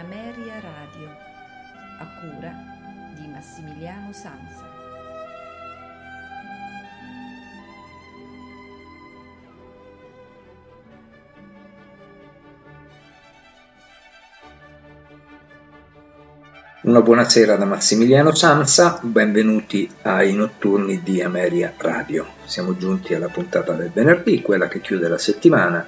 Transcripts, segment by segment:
Ameria Radio, a cura di Massimiliano Sanza. Una buonasera da Massimiliano Sanza, benvenuti ai notturni di Ameria Radio. Siamo giunti alla puntata del venerdì, quella che chiude la settimana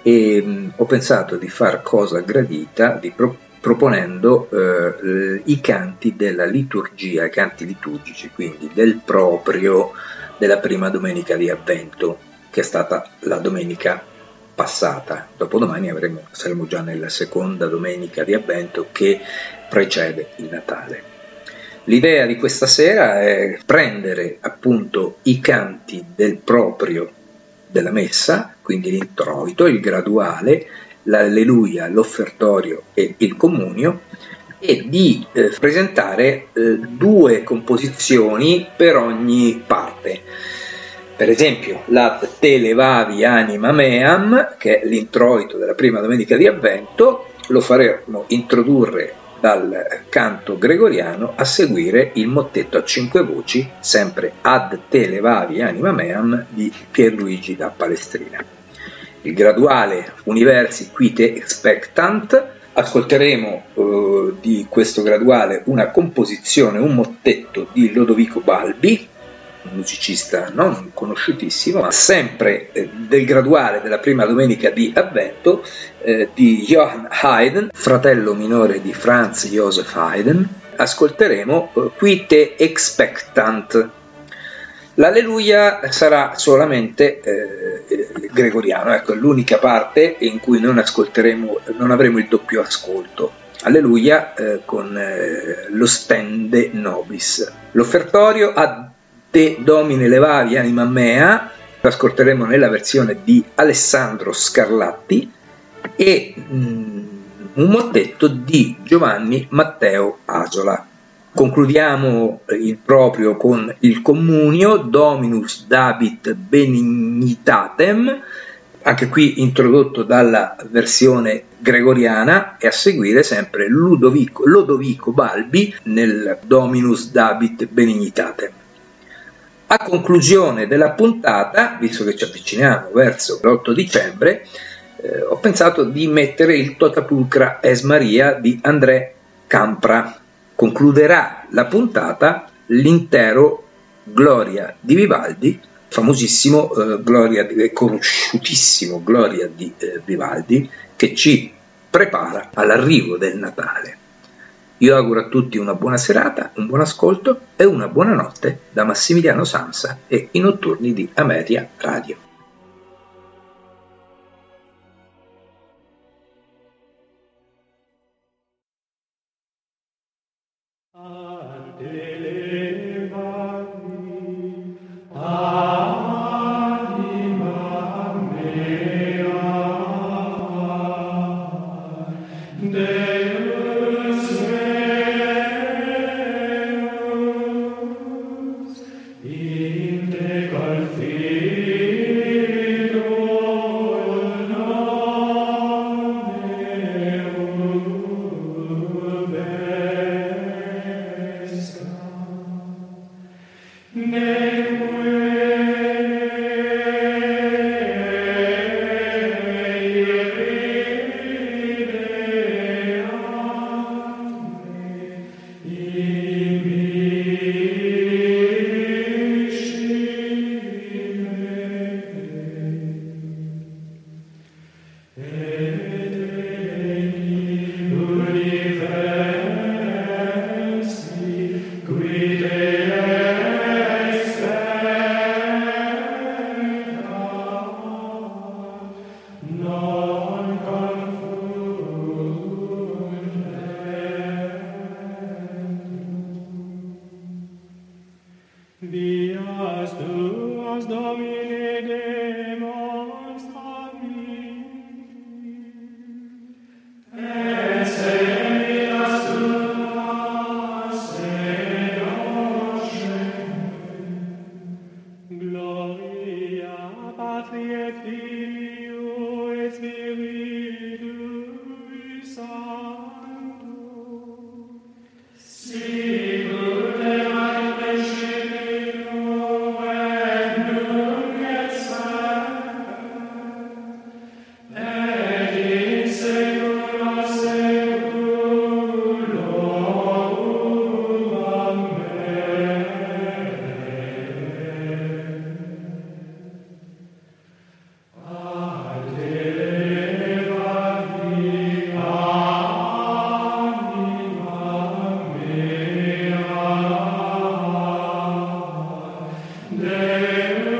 e mh, ho pensato di far cosa gradita di pro- proponendo eh, i canti della liturgia, i canti liturgici, quindi del proprio della prima domenica di Avvento, che è stata la domenica passata. Dopodomani avremo, saremo già nella seconda domenica di Avvento che precede il Natale. L'idea di questa sera è prendere appunto i canti del proprio della messa, quindi l'introito, il graduale, l'alleluia, l'offertorio e il comunio, e di eh, presentare eh, due composizioni per ogni parte. Per esempio, la Te levavi anima meam, che è l'introito della prima domenica di Avvento, lo faremo introdurre dal canto gregoriano a seguire il mottetto a cinque voci, sempre Ad te levavi anima meam di Pierluigi da Palestrina. Il graduale Universi quite expectant, ascolteremo eh, di questo graduale una composizione, un mottetto di Lodovico Balbi, un musicista non conosciutissimo, ma sempre eh, del graduale della prima domenica di Avvento eh, di Johann Haydn, fratello minore di Franz Joseph Haydn. Ascolteremo eh, Qui te expectant. L'alleluia sarà solamente eh, gregoriano, ecco, è l'unica parte in cui non non avremo il doppio ascolto. Alleluia eh, con eh, lo stende nobis. L'offertorio a Te domine levavi anima mea, ascolteremo nella versione di Alessandro Scarlatti e mm, un mottetto di Giovanni Matteo Asola. Concludiamo il proprio con il comunio Dominus Dabit Benignitatem, anche qui introdotto dalla versione gregoriana e a seguire sempre Ludovico, Lodovico Balbi nel Dominus Dabit Benignitatem. A conclusione della puntata, visto che ci avviciniamo verso l'8 dicembre, eh, ho pensato di mettere il Totapulcra Es Maria di André Campra. Concluderà la puntata l'intero Gloria di Vivaldi, famosissimo eh, Gloria, conosciutissimo Gloria di eh, Vivaldi, che ci prepara all'arrivo del Natale. Io auguro a tutti una buona serata, un buon ascolto e una buona notte da Massimiliano Sansa e i notturni di Ameria Radio. Amen.